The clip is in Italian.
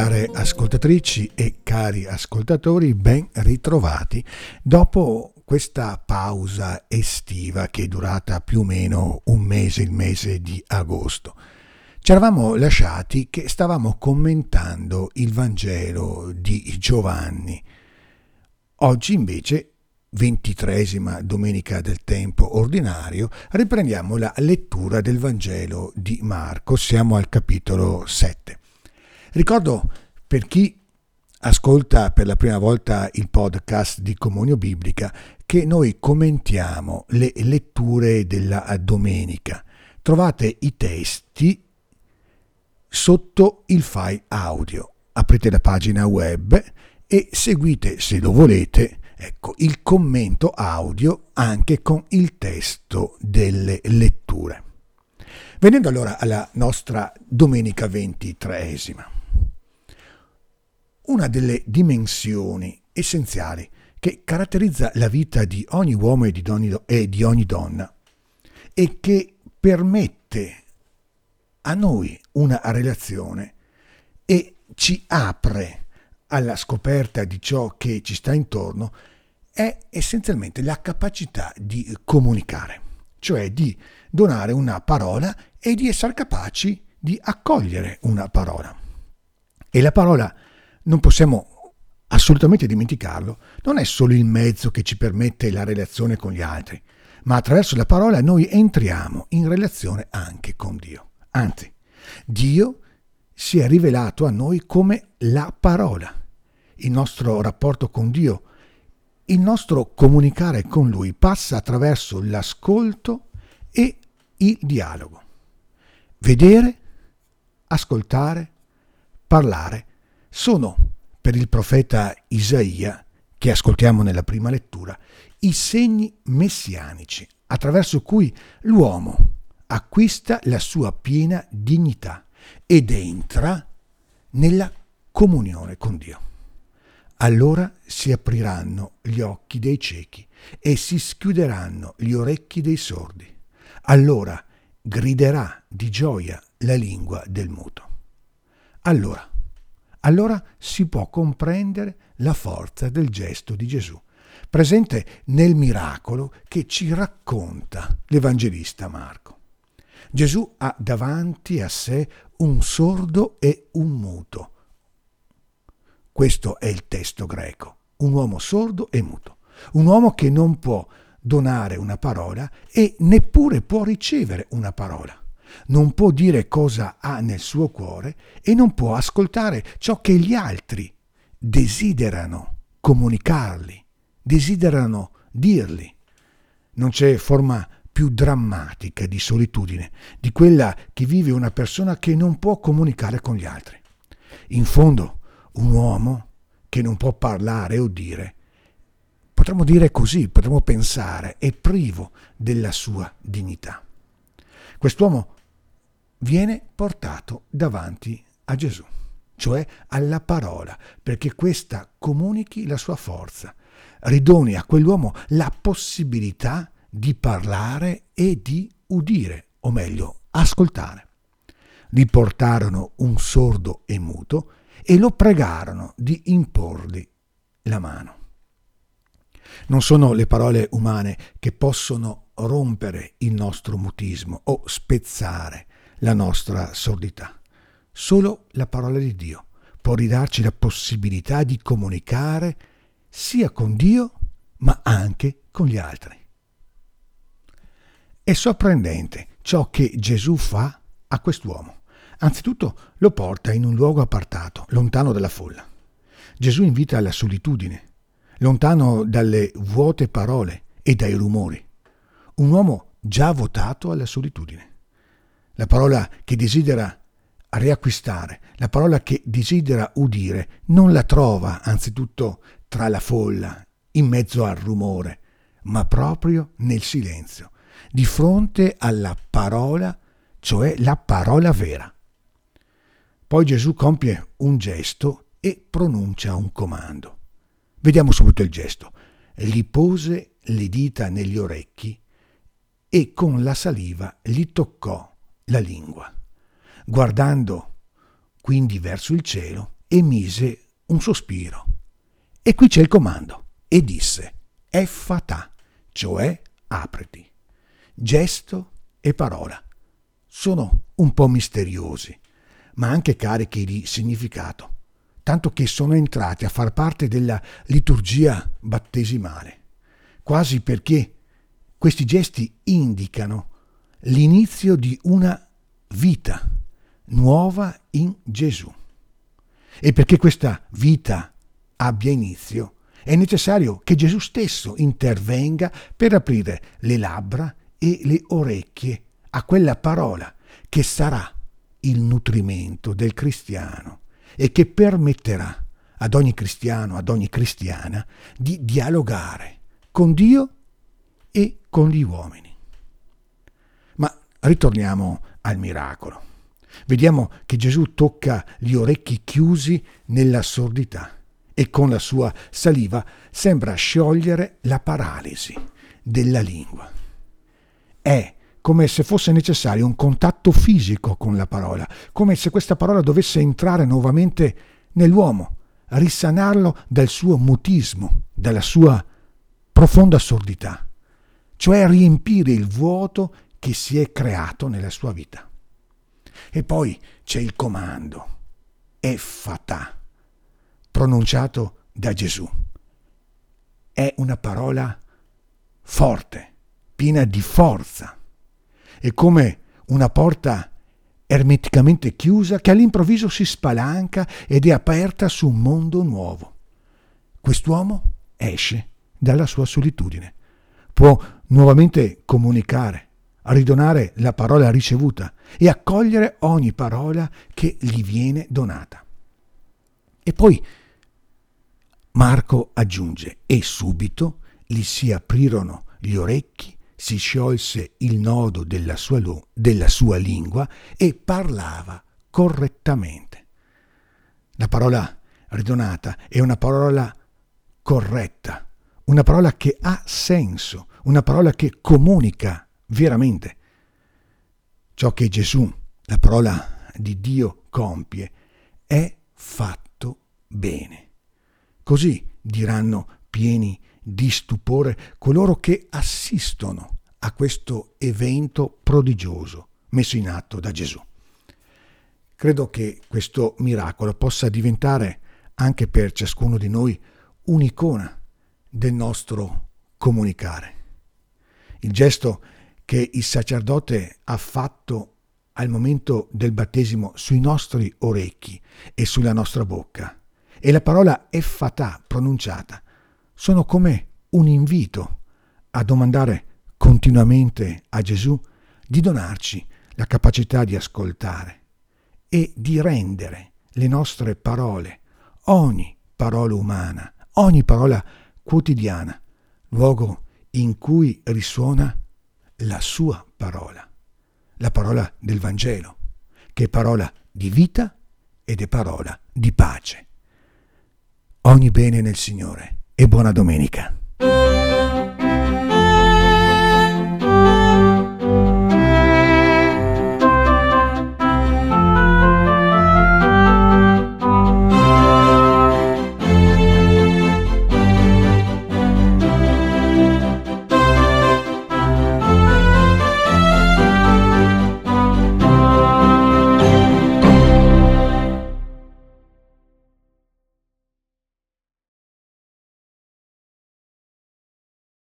ascoltatrici e cari ascoltatori, ben ritrovati dopo questa pausa estiva che è durata più o meno un mese, il mese di agosto. Ci eravamo lasciati che stavamo commentando il Vangelo di Giovanni. Oggi invece, ventitresima domenica del tempo ordinario, riprendiamo la lettura del Vangelo di Marco. Siamo al capitolo 7. Ricordo per chi ascolta per la prima volta il podcast di Comunio Biblica che noi commentiamo le letture della domenica. Trovate i testi sotto il file audio. Aprite la pagina web e seguite, se lo volete, ecco, il commento audio anche con il testo delle letture. Venendo allora alla nostra domenica ventitreesima una delle dimensioni essenziali che caratterizza la vita di ogni uomo e di ogni, e di ogni donna e che permette a noi una relazione e ci apre alla scoperta di ciò che ci sta intorno è essenzialmente la capacità di comunicare, cioè di donare una parola e di essere capaci di accogliere una parola. E la parola non possiamo assolutamente dimenticarlo, non è solo il mezzo che ci permette la relazione con gli altri, ma attraverso la parola noi entriamo in relazione anche con Dio. Anzi, Dio si è rivelato a noi come la parola. Il nostro rapporto con Dio, il nostro comunicare con Lui passa attraverso l'ascolto e il dialogo. Vedere, ascoltare, parlare sono per il profeta Isaia, che ascoltiamo nella prima lettura, i segni messianici attraverso cui l'uomo acquista la sua piena dignità ed entra nella comunione con Dio. Allora si apriranno gli occhi dei ciechi e si schiuderanno gli orecchi dei sordi. Allora griderà di gioia la lingua del muto. Allora allora si può comprendere la forza del gesto di Gesù, presente nel miracolo che ci racconta l'Evangelista Marco. Gesù ha davanti a sé un sordo e un muto. Questo è il testo greco, un uomo sordo e muto, un uomo che non può donare una parola e neppure può ricevere una parola non può dire cosa ha nel suo cuore e non può ascoltare ciò che gli altri desiderano comunicargli, desiderano dirgli. Non c'è forma più drammatica di solitudine di quella che vive una persona che non può comunicare con gli altri. In fondo, un uomo che non può parlare o dire, potremmo dire così, potremmo pensare, è privo della sua dignità. Quest'uomo viene portato davanti a Gesù, cioè alla parola, perché questa comunichi la sua forza, ridoni a quell'uomo la possibilità di parlare e di udire, o meglio, ascoltare. Gli portarono un sordo e muto e lo pregarono di imporgli la mano. Non sono le parole umane che possono rompere il nostro mutismo o spezzare la nostra sordità. Solo la parola di Dio può ridarci la possibilità di comunicare sia con Dio ma anche con gli altri. È sorprendente ciò che Gesù fa a quest'uomo. Anzitutto lo porta in un luogo appartato, lontano dalla folla. Gesù invita alla solitudine, lontano dalle vuote parole e dai rumori. Un uomo già votato alla solitudine la parola che desidera riacquistare, la parola che desidera udire, non la trova anzitutto tra la folla, in mezzo al rumore, ma proprio nel silenzio, di fronte alla parola, cioè la parola vera. Poi Gesù compie un gesto e pronuncia un comando. Vediamo subito il gesto. Gli pose le dita negli orecchi e con la saliva gli toccò la lingua. Guardando quindi verso il cielo, emise un sospiro. E qui c'è il comando. E disse, effata, cioè apriti. Gesto e parola sono un po' misteriosi, ma anche carichi di significato, tanto che sono entrati a far parte della liturgia battesimale, quasi perché questi gesti indicano l'inizio di una vita nuova in Gesù. E perché questa vita abbia inizio, è necessario che Gesù stesso intervenga per aprire le labbra e le orecchie a quella parola che sarà il nutrimento del cristiano e che permetterà ad ogni cristiano, ad ogni cristiana di dialogare con Dio e con gli uomini. Ritorniamo al miracolo. Vediamo che Gesù tocca gli orecchi chiusi nella sordità e con la sua saliva sembra sciogliere la paralisi della lingua. È come se fosse necessario un contatto fisico con la parola, come se questa parola dovesse entrare nuovamente nell'uomo, risanarlo dal suo mutismo, dalla sua profonda sordità, cioè riempire il vuoto che si è creato nella sua vita. E poi c'è il comando, effatà, pronunciato da Gesù. È una parola forte, piena di forza è come una porta ermeticamente chiusa che all'improvviso si spalanca ed è aperta su un mondo nuovo. Quest'uomo esce dalla sua solitudine, può nuovamente comunicare, ridonare la parola ricevuta e accogliere ogni parola che gli viene donata. E poi Marco aggiunge, e subito gli si aprirono gli orecchi si sciolse il nodo della sua, della sua lingua e parlava correttamente. La parola ridonata è una parola corretta, una parola che ha senso, una parola che comunica veramente. Ciò che Gesù, la parola di Dio, compie è fatto bene. Così diranno pieni di stupore coloro che assistono a questo evento prodigioso messo in atto da Gesù. Credo che questo miracolo possa diventare anche per ciascuno di noi un'icona del nostro comunicare. Il gesto che il sacerdote ha fatto al momento del battesimo sui nostri orecchi e sulla nostra bocca. E la parola effatà pronunciata sono come un invito a domandare continuamente a Gesù di donarci la capacità di ascoltare e di rendere le nostre parole, ogni parola umana, ogni parola quotidiana, luogo in cui risuona la sua parola, la parola del Vangelo, che è parola di vita ed è parola di pace. Ogni bene nel Signore e buona domenica.